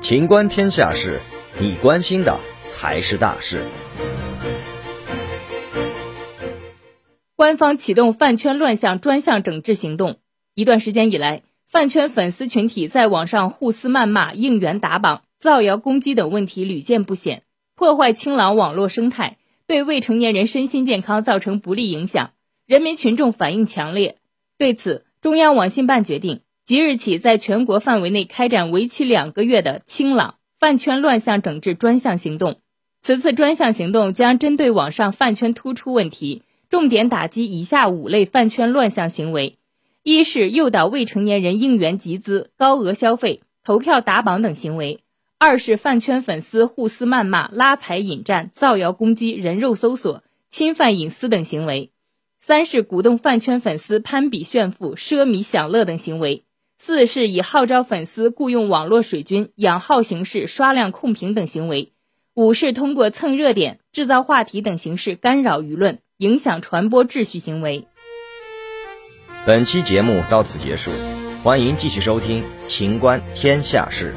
情观天下事，你关心的才是大事。官方启动饭圈乱象专项整治行动。一段时间以来，饭圈粉丝群体在网上互撕谩骂、应援打榜、造谣攻击等问题屡见不鲜，破坏清朗网络生态，对未成年人身心健康造成不利影响，人民群众反应强烈。对此，中央网信办决定。即日起，在全国范围内开展为期两个月的“清朗饭圈乱象整治专项行动”。此次专项行动将针对网上饭圈突出问题，重点打击以下五类饭圈乱象行为：一是诱导未成年人应援集资、高额消费、投票打榜等行为；二是饭圈粉丝互撕谩骂、拉踩引战、造谣攻击、人肉搜索、侵犯隐私等行为；三是鼓动饭圈粉丝攀比炫富、奢靡享乐等行为。四是以号召粉丝雇佣网络水军养号形式刷量控评等行为；五是通过蹭热点、制造话题等形式干扰舆论、影响传播秩序行为。本期节目到此结束，欢迎继续收听《秦观天下事》。